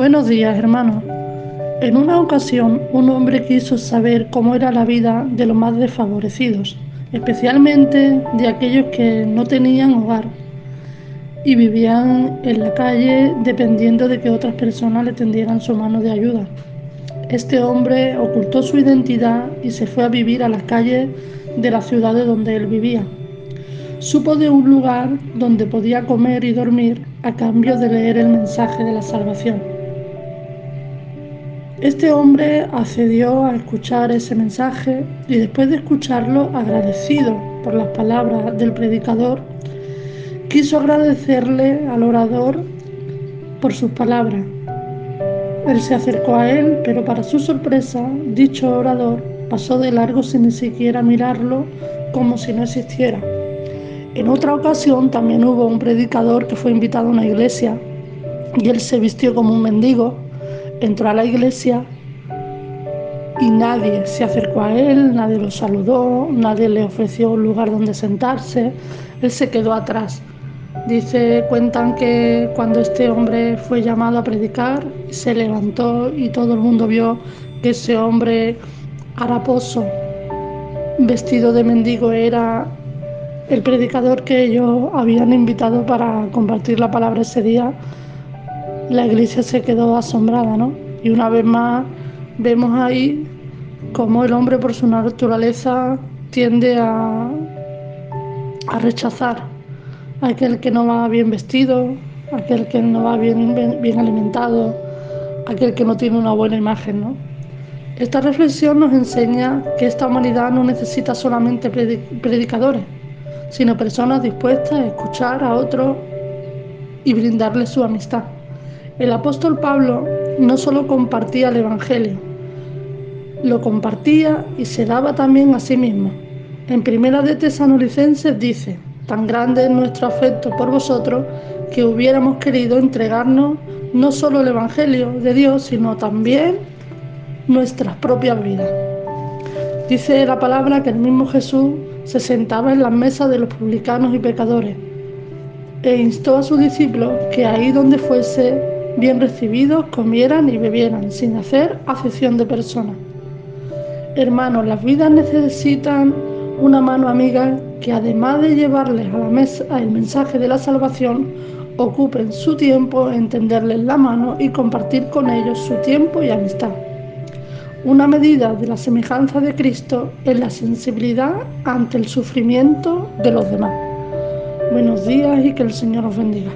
Buenos días, hermanos. En una ocasión, un hombre quiso saber cómo era la vida de los más desfavorecidos, especialmente de aquellos que no tenían hogar y vivían en la calle dependiendo de que otras personas le tendieran su mano de ayuda. Este hombre ocultó su identidad y se fue a vivir a las calles de la ciudad de donde él vivía. Supo de un lugar donde podía comer y dormir a cambio de leer el mensaje de la salvación. Este hombre accedió a escuchar ese mensaje y después de escucharlo, agradecido por las palabras del predicador, quiso agradecerle al orador por sus palabras. Él se acercó a él, pero para su sorpresa, dicho orador pasó de largo sin ni siquiera mirarlo como si no existiera. En otra ocasión también hubo un predicador que fue invitado a una iglesia y él se vistió como un mendigo entró a la iglesia y nadie se acercó a él, nadie lo saludó, nadie le ofreció un lugar donde sentarse, él se quedó atrás. Dice, cuentan que cuando este hombre fue llamado a predicar, se levantó y todo el mundo vio que ese hombre haraposo, vestido de mendigo, era el predicador que ellos habían invitado para compartir la palabra ese día la iglesia se quedó asombrada, ¿no? Y una vez más vemos ahí cómo el hombre por su naturaleza tiende a, a rechazar a aquel que no va bien vestido, aquel que no va bien, alimentado, aquel que no tiene una buena imagen, ¿no? Esta reflexión nos enseña que esta humanidad no necesita solamente predicadores, sino personas dispuestas a escuchar a otros y brindarles su amistad. El apóstol Pablo no solo compartía el Evangelio, lo compartía y se daba también a sí mismo. En Primera de Tesanolicenses dice, tan grande es nuestro afecto por vosotros que hubiéramos querido entregarnos no solo el Evangelio de Dios, sino también nuestras propias vidas. Dice la palabra que el mismo Jesús se sentaba en las mesas de los publicanos y pecadores e instó a sus discípulos que ahí donde fuese bien recibidos, comieran y bebieran, sin hacer acepción de persona. Hermanos, las vidas necesitan una mano amiga que además de llevarles a la mesa el mensaje de la salvación, ocupen su tiempo en tenderles la mano y compartir con ellos su tiempo y amistad. Una medida de la semejanza de Cristo es la sensibilidad ante el sufrimiento de los demás. Buenos días y que el Señor os bendiga.